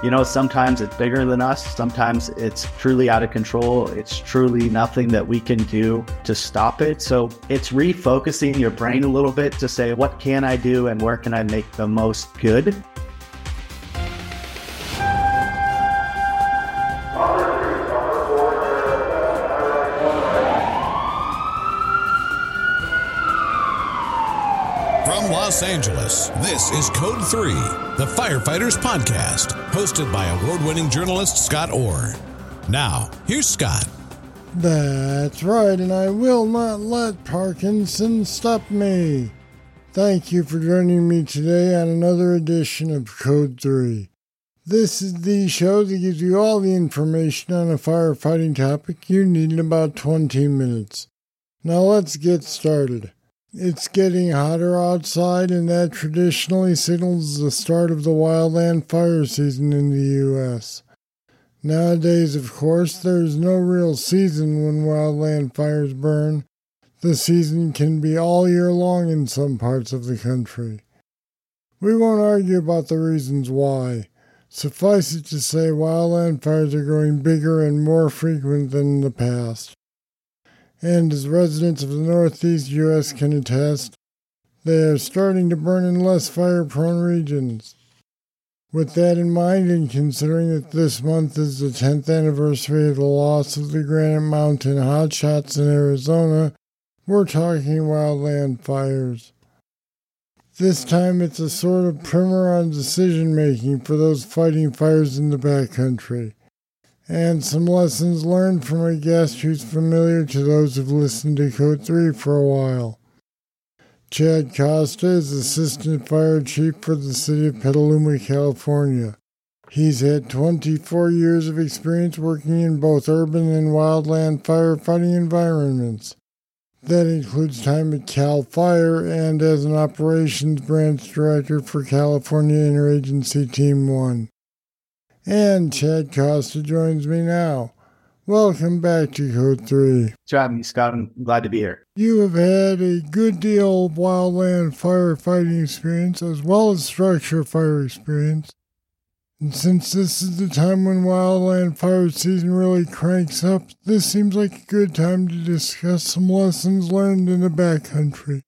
You know, sometimes it's bigger than us. Sometimes it's truly out of control. It's truly nothing that we can do to stop it. So it's refocusing your brain a little bit to say, what can I do and where can I make the most good? Los Angeles, this is Code 3, the Firefighters Podcast, hosted by award winning journalist Scott Orr. Now, here's Scott. That's right, and I will not let Parkinson stop me. Thank you for joining me today on another edition of Code 3. This is the show that gives you all the information on a firefighting topic you need in about 20 minutes. Now let's get started. It's getting hotter outside, and that traditionally signals the start of the wildland fire season in the U.S. Nowadays, of course, there's no real season when wildland fires burn. The season can be all year long in some parts of the country. We won't argue about the reasons why. Suffice it to say, wildland fires are growing bigger and more frequent than in the past and as residents of the Northeast U.S. can attest, they are starting to burn in less fire prone regions. With that in mind, and considering that this month is the 10th anniversary of the loss of the Granite Mountain hotshots in Arizona, we're talking wildland fires. This time it's a sort of primer on decision making for those fighting fires in the backcountry and some lessons learned from a guest who's familiar to those who've listened to Code 3 for a while. Chad Costa is Assistant Fire Chief for the City of Petaluma, California. He's had 24 years of experience working in both urban and wildland firefighting environments. That includes time at CAL FIRE and as an operations branch director for California Interagency Team 1. And Chad Costa joins me now. Welcome back to Code 3. Thanks for having me, Scott. I'm glad to be here. You have had a good deal of wildland firefighting experience as well as structure fire experience. And since this is the time when wildland fire season really cranks up, this seems like a good time to discuss some lessons learned in the backcountry.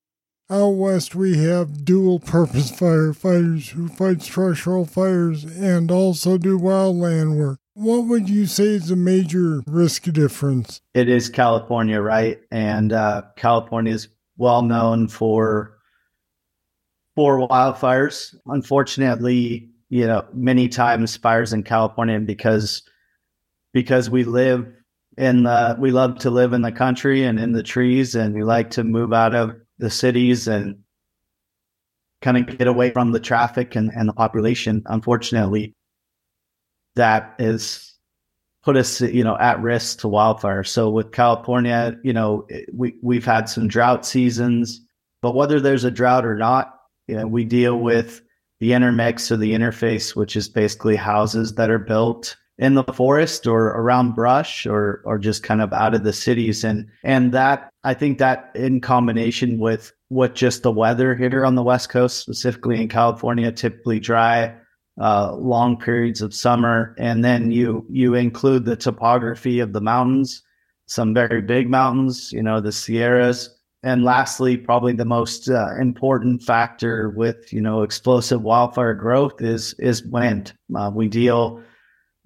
Out west, we have dual purpose firefighters who fight structural fires and also do wildland work. What would you say is the major risk difference? It is California, right? And uh, California is well known for for wildfires. Unfortunately, you know, many times fires in California because because we live in the we love to live in the country and in the trees, and we like to move out of the cities and kind of get away from the traffic and, and the population. Unfortunately, that is put us, you know, at risk to wildfire. So with California, you know, we we've had some drought seasons, but whether there's a drought or not, you know, we deal with the intermix or the interface, which is basically houses that are built in the forest or around brush or or just kind of out of the cities. And and that I think that in combination with what just the weather here on the west coast specifically in California typically dry uh, long periods of summer. And then you you include the topography of the mountains some very big mountains you know the Sierras. And lastly probably the most uh, important factor with you know explosive wildfire growth is is wind. Uh, we deal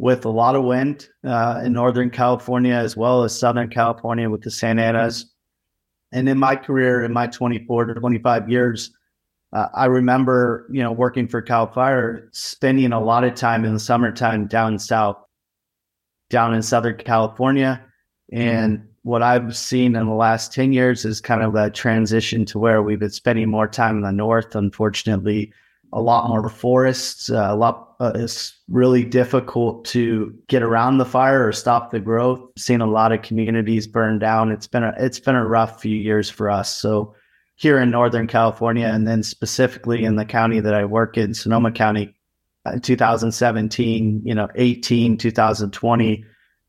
with a lot of wind uh, in Northern California as well as Southern California with the Santa Anas. And in my career, in my 24 to 25 years, uh, I remember, you know, working for Cal Fire, spending a lot of time in the summertime down south, down in Southern California. And what I've seen in the last 10 years is kind of a transition to where we've been spending more time in the north, unfortunately, a lot more forests. Uh, a lot. Uh, it's really difficult to get around the fire or stop the growth. Seen a lot of communities burn down. It's been a it's been a rough few years for us. So here in Northern California, and then specifically in the county that I work in, Sonoma County, in 2017, you know, 18, 2020,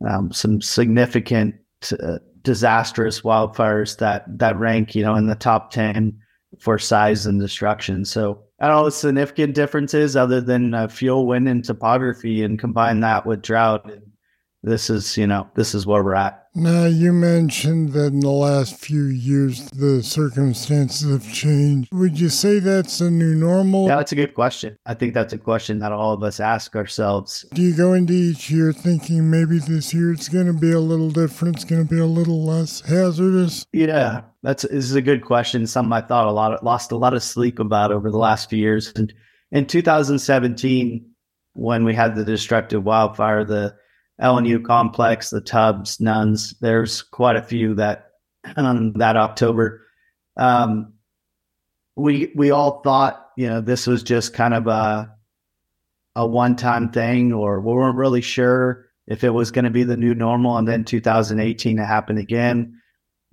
um, some significant uh, disastrous wildfires that that rank, you know, in the top 10 for size and destruction. So I don't know significant differences other than uh, fuel, wind, and topography, and combine that with drought. And This is, you know, this is where we're at. Now, you mentioned that in the last few years the circumstances have changed. Would you say that's a new normal? Yeah, that's a good question. I think that's a question that all of us ask ourselves. Do you go into each year thinking maybe this year it's going to be a little different, it's going to be a little less hazardous? Yeah, that's this is a good question. Something I thought a lot, of, lost a lot of sleep about over the last few years. And in 2017, when we had the destructive wildfire, the LNU complex, the Tubbs, Nuns. There's quite a few that on that October. Um, we we all thought you know this was just kind of a a one time thing, or we weren't really sure if it was going to be the new normal. And then 2018 it happened again.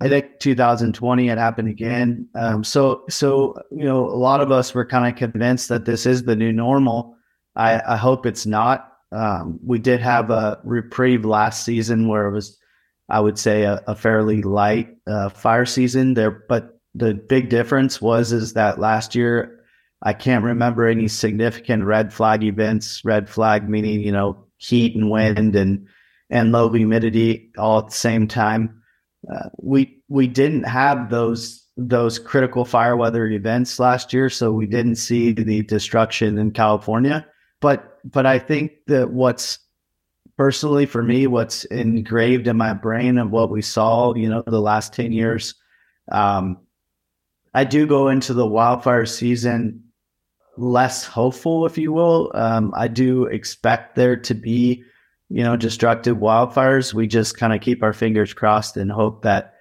I think 2020 it happened again. Um, so so you know a lot of us were kind of convinced that this is the new normal. I, I hope it's not. Um, we did have a reprieve last season where it was, I would say, a, a fairly light uh, fire season there. But the big difference was is that last year, I can't remember any significant red flag events. Red flag meaning you know heat and wind and and low humidity all at the same time. We we didn't have those those critical fire weather events last year, so we didn't see the destruction in California. But but I think that what's personally for me, what's engraved in my brain of what we saw, you know, the last 10 years, um, I do go into the wildfire season less hopeful, if you will. Um, I do expect there to be, you know, destructive wildfires. We just kind of keep our fingers crossed and hope that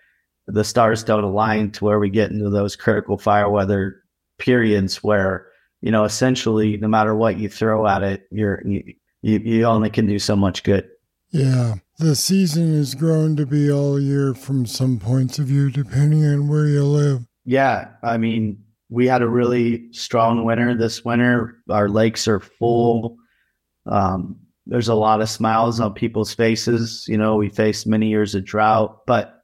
the stars don't align to where we get into those critical fire weather periods where you know, essentially, no matter what you throw at it, you're you, you only can do so much good. Yeah, the season has grown to be all year from some points of view, depending on where you live. Yeah, I mean, we had a really strong winter this winter. Our lakes are full. Um, there's a lot of smiles on people's faces. You know, we faced many years of drought, but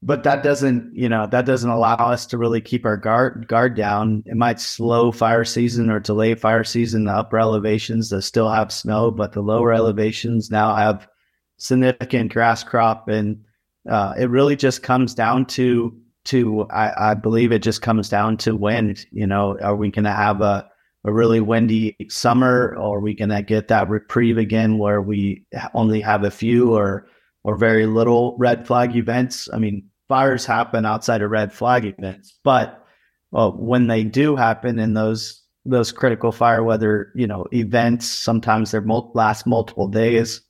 but that doesn't you know that doesn't allow us to really keep our guard guard down. It might slow fire season or delay fire season the upper elevations that still have snow but the lower elevations now have significant grass crop. And uh, it really just comes down to to I, I believe it just comes down to wind. You know are we going to have a a really windy summer or are we going to get that reprieve again where we only have a few or or very little red flag events. I mean, fires happen outside of red flag events, but well, when they do happen in those those critical fire weather, you know, events, sometimes they're mul- last multiple days.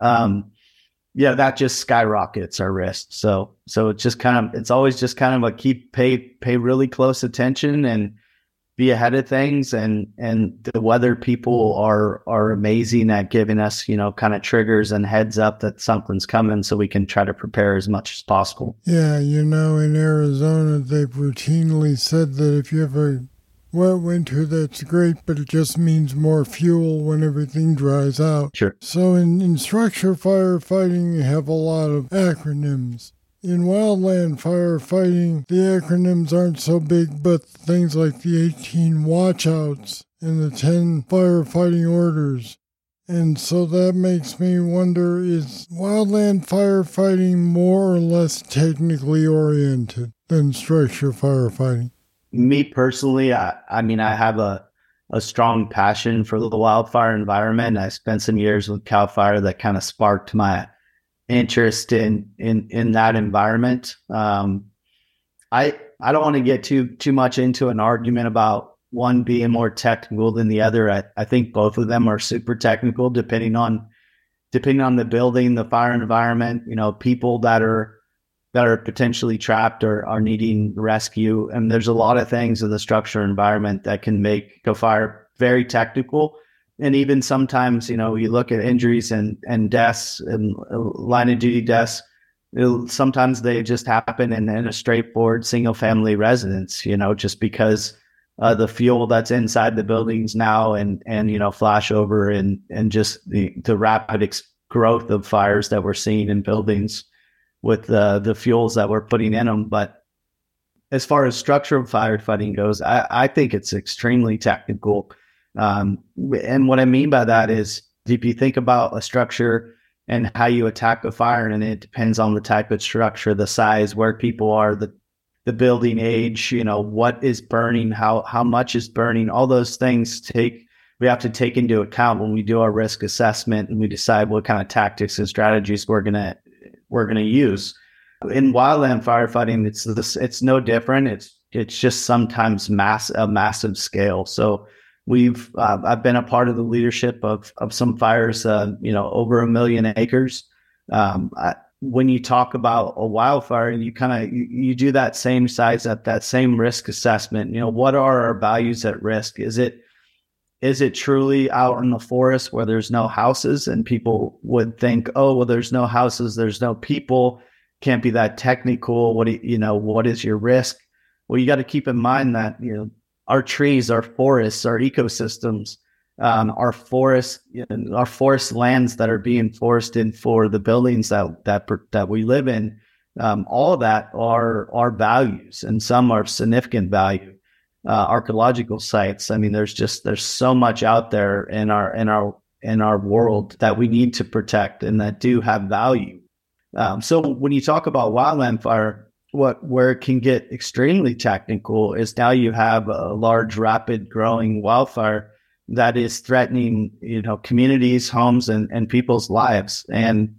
Um, yeah, that just skyrockets our risk. So, so it's just kind of, it's always just kind of a keep pay pay really close attention and be ahead of things and and the weather people mm-hmm. are are amazing at giving us you know kind of triggers and heads up that something's coming so we can try to prepare as much as possible. Yeah you know in arizona they've routinely said that if you have a wet winter that's great but it just means more fuel when everything dries out. Sure. So in, in structure firefighting you have a lot of acronyms in wildland firefighting, the acronyms aren't so big, but things like the 18 watchouts and the 10 firefighting orders. And so that makes me wonder is wildland firefighting more or less technically oriented than structure firefighting? Me personally, I, I mean, I have a, a strong passion for the wildfire environment. I spent some years with CAL FIRE that kind of sparked my interest in in in that environment. Um, I I don't want to get too too much into an argument about one being more technical than the other. I, I think both of them are super technical, depending on depending on the building, the fire environment. You know, people that are that are potentially trapped or are needing rescue, and there's a lot of things in the structure environment that can make a fire very technical and even sometimes, you know, you look at injuries and and deaths and line of duty deaths. sometimes they just happen in, in a straightforward single family residence. You know, just because uh, the fuel that's inside the buildings now and and you know flash over and and just the the rapid ex- growth of fires that we're seeing in buildings with the the fuels that we're putting in them. But as far as structural firefighting goes, I, I think it's extremely technical. Um, and what I mean by that is if you think about a structure and how you attack a fire, and it depends on the type of structure, the size, where people are, the the building age, you know, what is burning, how how much is burning, all those things take we have to take into account when we do our risk assessment and we decide what kind of tactics and strategies we're gonna we're gonna use. In wildland firefighting, it's it's no different. It's it's just sometimes mass a massive scale. So we've uh, I've been a part of the leadership of of some fires, uh, you know, over a million acres. Um, I, when you talk about a wildfire and you kind of you, you, do that same size at that same risk assessment. You know what are our values at risk? Is it is it truly out in the forest where there's no houses and people would think oh well there's no houses there's no people can't be that technical. What do you, you know what is your risk? Well you got to keep in mind that you know our trees our forests our ecosystems um, our forest, you know, our forest lands that are being forested for the buildings that that that we live in. Um, all of that are are values, and some are significant value. Uh, archaeological sites. I mean, there's just there's so much out there in our in our in our world that we need to protect and that do have value. Um, so when you talk about wildland fire, what where it can get extremely technical is now you have a large, rapid growing wildfire that is threatening, you know, communities, homes, and, and people's lives. And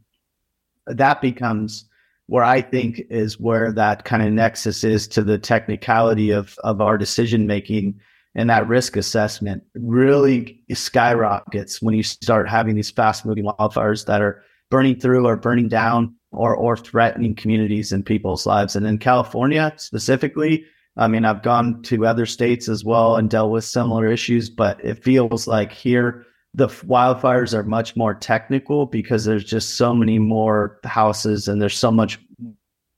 that becomes where I think is where that kind of nexus is to the technicality of, of our decision making and that risk assessment really skyrockets when you start having these fast moving wildfires that are burning through or burning down or or threatening communities and people's lives. And in California specifically, I mean, I've gone to other states as well and dealt with similar issues, but it feels like here the wildfires are much more technical because there's just so many more houses and there's so much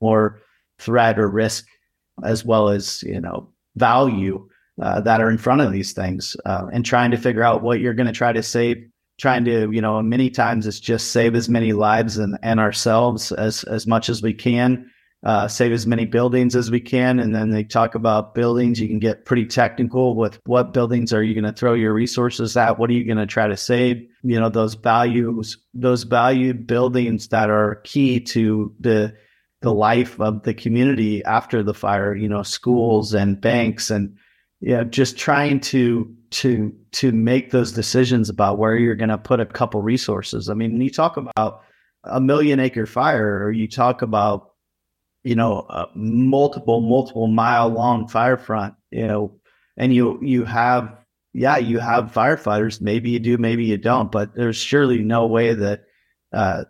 more threat or risk as well as, you know, value uh, that are in front of these things uh, and trying to figure out what you're going to try to save trying to you know many times it's just save as many lives and, and ourselves as as much as we can uh, save as many buildings as we can. And then they talk about buildings. You can get pretty technical with what buildings are you going to throw your resources at? What are you going to try to save? You know, those values, those valued buildings that are key to the the life of the community after the fire. You know, schools and banks and yeah, just trying to to to make those decisions about where you're going to put a couple resources. I mean, when you talk about a million acre fire, or you talk about you know, a multiple, multiple mile long fire front, you know, and you, you have, yeah, you have firefighters. Maybe you do, maybe you don't, but there's surely no way that, uh,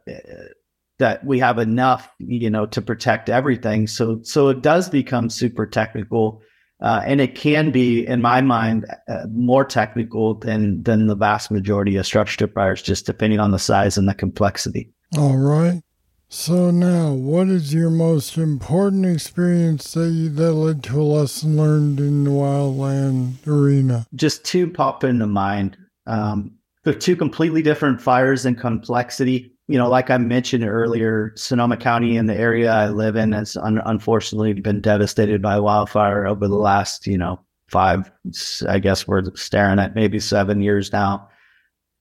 that we have enough, you know, to protect everything. So, so it does become super technical. Uh, and it can be, in my mind, uh, more technical than than the vast majority of structure fires, just depending on the size and the complexity. All right. So now, what is your most important experience that you, that led to a lesson learned in the wildland arena? Just two pop into mind. Um, they're two completely different fires in complexity. You know, like I mentioned earlier, Sonoma County and the area I live in has un- unfortunately been devastated by wildfire over the last, you know, five, I guess we're staring at maybe seven years now.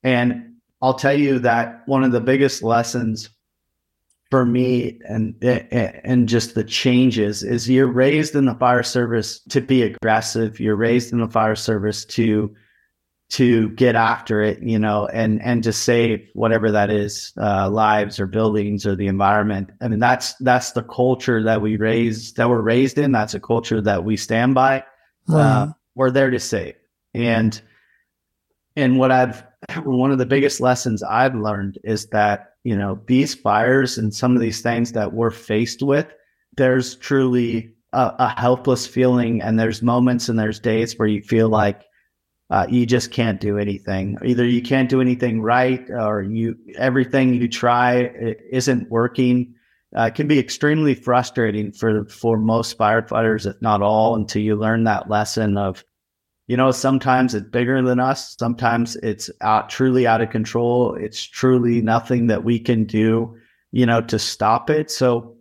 And I'll tell you that one of the biggest lessons for me and and just the changes is you're raised in the fire service to be aggressive you're raised in the fire service to to get after it you know and and to save whatever that is uh, lives or buildings or the environment. I mean that's that's the culture that we raised that we're raised in. That's a culture that we stand by uh, we're there to save. And and what i've one of the biggest lessons i've learned is that you know, these fires and some of these things that we're faced with, there's truly a, a helpless feeling. And there's moments and there's days where you feel like uh, you just can't do anything. Either you can't do anything right or you everything you try isn't working. Uh, it can be extremely frustrating for for most firefighters, if not all, until you learn that lesson of you know, sometimes it's bigger than us. Sometimes it's out, truly out of control. It's truly nothing that we can do, you know, to stop it. So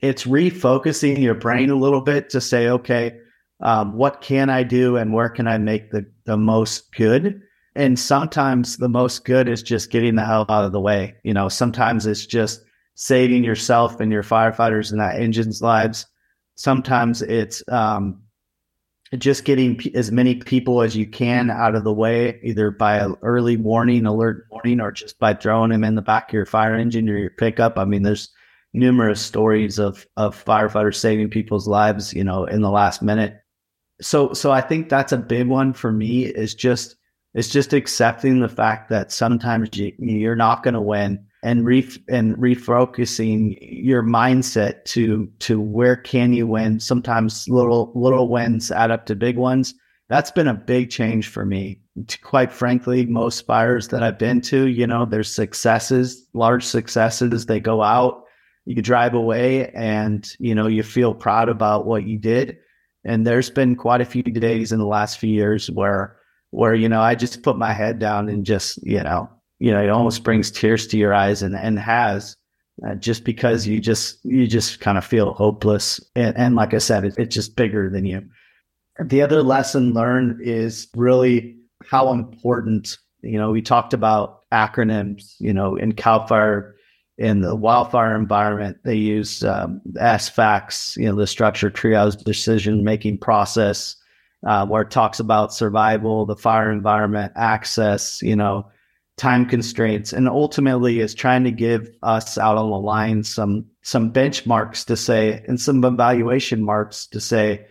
it's refocusing your brain a little bit to say, okay, um, what can I do and where can I make the, the most good? And sometimes the most good is just getting the hell out of the way. You know, sometimes it's just saving yourself and your firefighters and that engine's lives. Sometimes it's um, just getting p- as many people as you can out of the way, either by an early warning, alert warning, or just by throwing them in the back of your fire engine or your pickup. I mean, there's numerous stories of of firefighters saving people's lives, you know, in the last minute. So so I think that's a big one for me is just it's just accepting the fact that sometimes you, you're not going to win and re and refocusing your mindset to to where can you win. Sometimes little little wins add up to big ones. That's been a big change for me. Quite frankly, most fires that I've been to, you know, there's successes, large successes. They go out, you drive away, and you know you feel proud about what you did. And there's been quite a few days in the last few years where where you know I just put my head down and just you know you know it almost brings tears to your eyes and and has uh, just because you just you just kind of feel hopeless and, and like I said it, it's just bigger than you. The other lesson learned is really how important you know we talked about acronyms you know in Cal Fire in the wildfire environment they use um, SFACTS you know the structure triage decision making process uh, where it talks about survival, the fire environment, access, you know, time constraints, and ultimately is trying to give us out on the line some some benchmarks to say and some evaluation marks to say,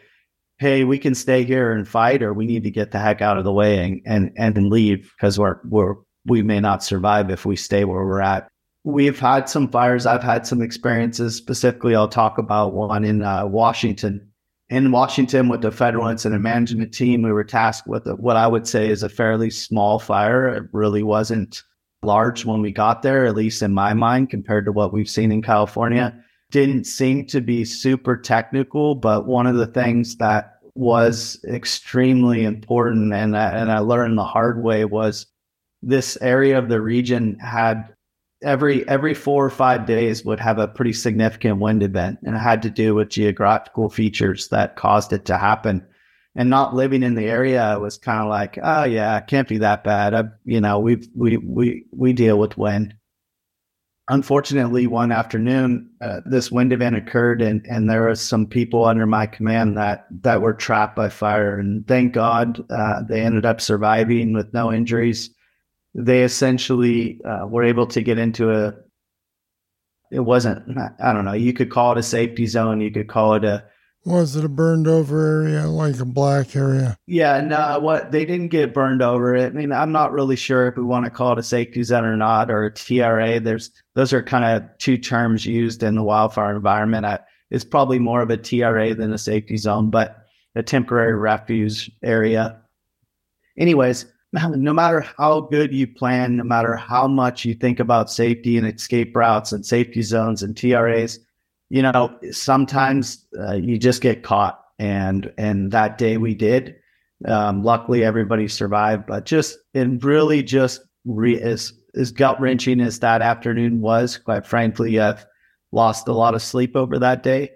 hey, we can stay here and fight, or we need to get the heck out of the way and and, and leave because we're we're we may not survive if we stay where we're at. We've had some fires. I've had some experiences. Specifically, I'll talk about one in uh, Washington in Washington with the federal incident management team, we were tasked with a, what I would say is a fairly small fire. It really wasn't large when we got there, at least in my mind, compared to what we've seen in California. Didn't seem to be super technical, but one of the things that was extremely important and, and I learned the hard way was this area of the region had every every four or five days would have a pretty significant wind event and it had to do with geographical features that caused it to happen. And not living in the area was kind of like oh yeah it can't be that bad. I, you know we we we we deal with wind. Unfortunately one afternoon uh, this wind event occurred and and there was some people under my command that that were trapped by fire and thank god uh, they ended up surviving with no injuries they essentially uh, were able to get into a it wasn't i don't know you could call it a safety zone you could call it a was it a burned over area like a black area? Yeah no what they didn't get burned over i mean i'm not really sure if we want to call it a safety zone or not or a TRA there's those are kind of two terms used in the wildfire environment. I, it's probably more of a TRA than a safety zone but a temporary refuge area. Anyways no matter how good you plan, no matter how much you think about safety and escape routes and safety zones and TRAs, you know, sometimes uh, you just get caught. And and that day we did. Um, luckily, everybody survived. But just and really just re- as as gut wrenching as that afternoon was, quite frankly, I've lost a lot of sleep over that day.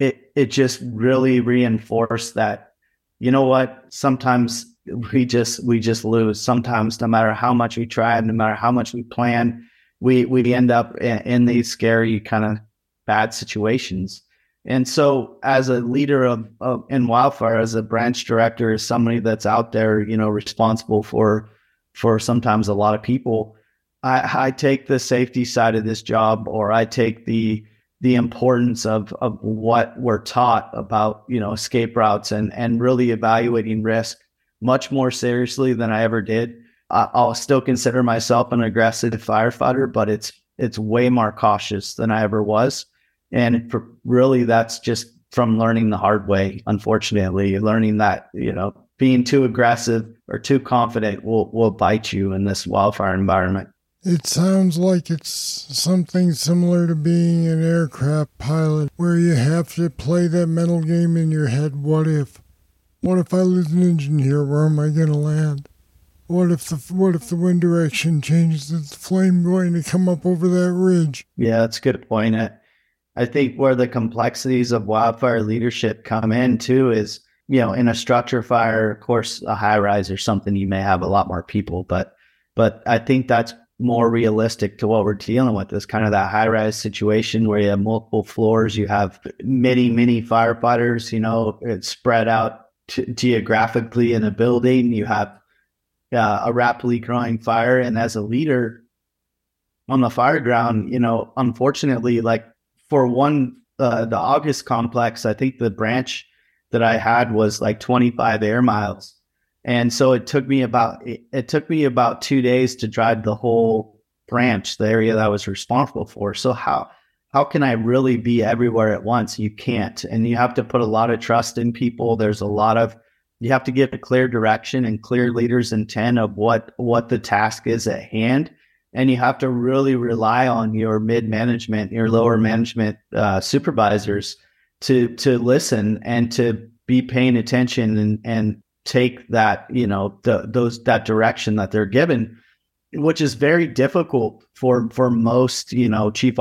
It it just really reinforced that. You know what? Sometimes we just we just lose sometimes no matter how much we try no matter how much we plan we we end up in, in these scary kind of bad situations. And so as a leader of, of in wildfire as a branch director as somebody that's out there you know responsible for for sometimes a lot of people i i take the safety side of this job or i take the the importance of of what we're taught about you know escape routes and and really evaluating risk much more seriously than I ever did. I'll still consider myself an aggressive firefighter, but it's it's way more cautious than I ever was. And for, really, that's just from learning the hard way. Unfortunately, learning that you know being too aggressive or too confident will will bite you in this wildfire environment. It sounds like it's something similar to being an aircraft pilot, where you have to play that mental game in your head. What if? What if I lose an engine here? Where am I going to land? What if the what if the wind direction changes? Is the flame going to come up over that ridge? Yeah, that's a good point. I think where the complexities of wildfire leadership come in too is, you know, in a structure fire, of course, a high rise or something, you may have a lot more people, but, but I think that's more realistic to what we're dealing with is kind of that high rise situation where you have multiple floors, you have many, many firefighters, you know, it's spread out t- geographically in a building. You have uh, a rapidly growing fire. And as a leader on the fire ground, you know, unfortunately, like for one, uh, the August complex, I think the branch that I had was like 25 air miles. And so it took me about it, it took me about two days to drive the whole branch, the area that I was responsible for. So how how can I really be everywhere at once? You can't. And you have to put a lot of trust in people. There's a lot of you have to give a clear direction and clear leaders intent of what what the task is at hand and you have to really rely on your mid management your lower management uh, supervisors to to listen and to be paying attention and and take that, you know, the, those that direction that they're given, which is very difficult for for most, you know, chief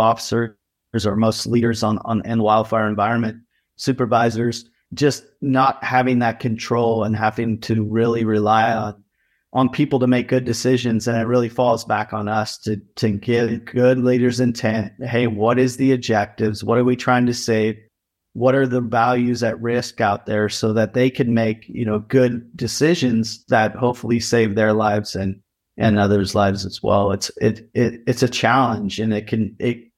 or most leaders on on in wildfire environment supervisors just not having that control and having to really rely on on people to make good decisions. And it really falls back on us to to give good leaders intent. Hey what is the objectives? What are we trying to say what are the values at risk out there so that they can make you know good decisions that hopefully save their lives and and others lives as well? It's it, it it's a challenge and it can it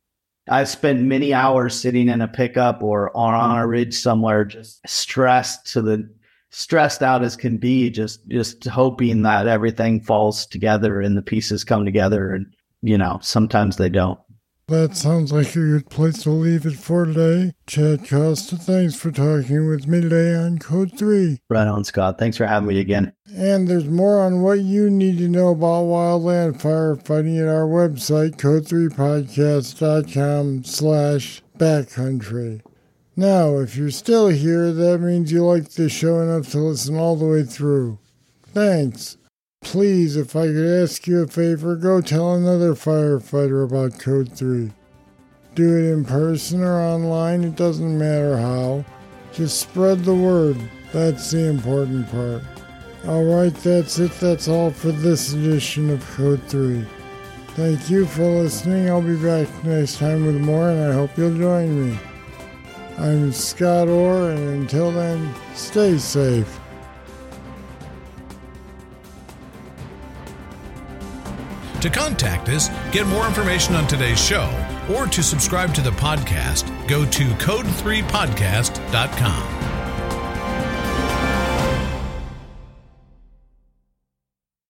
i've spent many hours sitting in a pickup or on, a mm-hmm. ridge somewhere just stressed to the stressed out as can be just just hoping that everything falls together and the pieces come together and you know sometimes they don't that sounds like a good place to leave it for today. Chad Costa, thanks for talking with me today on Code 3. Right on, Scott. Thanks for having me again. And there's more on what you need to know about wildland firefighting at our website, code3podcast.com slash backcountry. Now, if you're still here, that means you like the show enough to listen all the way through. Thanks. Please, if I could ask you a favor, go tell another firefighter about Code 3. Do it in person or online, it doesn't matter how. Just spread the word. That's the important part. Alright, that's it. That's all for this edition of Code 3. Thank you for listening. I'll be back next time with more, and I hope you'll join me. I'm Scott Orr, and until then, stay safe. To contact us, get more information on today's show, or to subscribe to the podcast, go to code3podcast.com.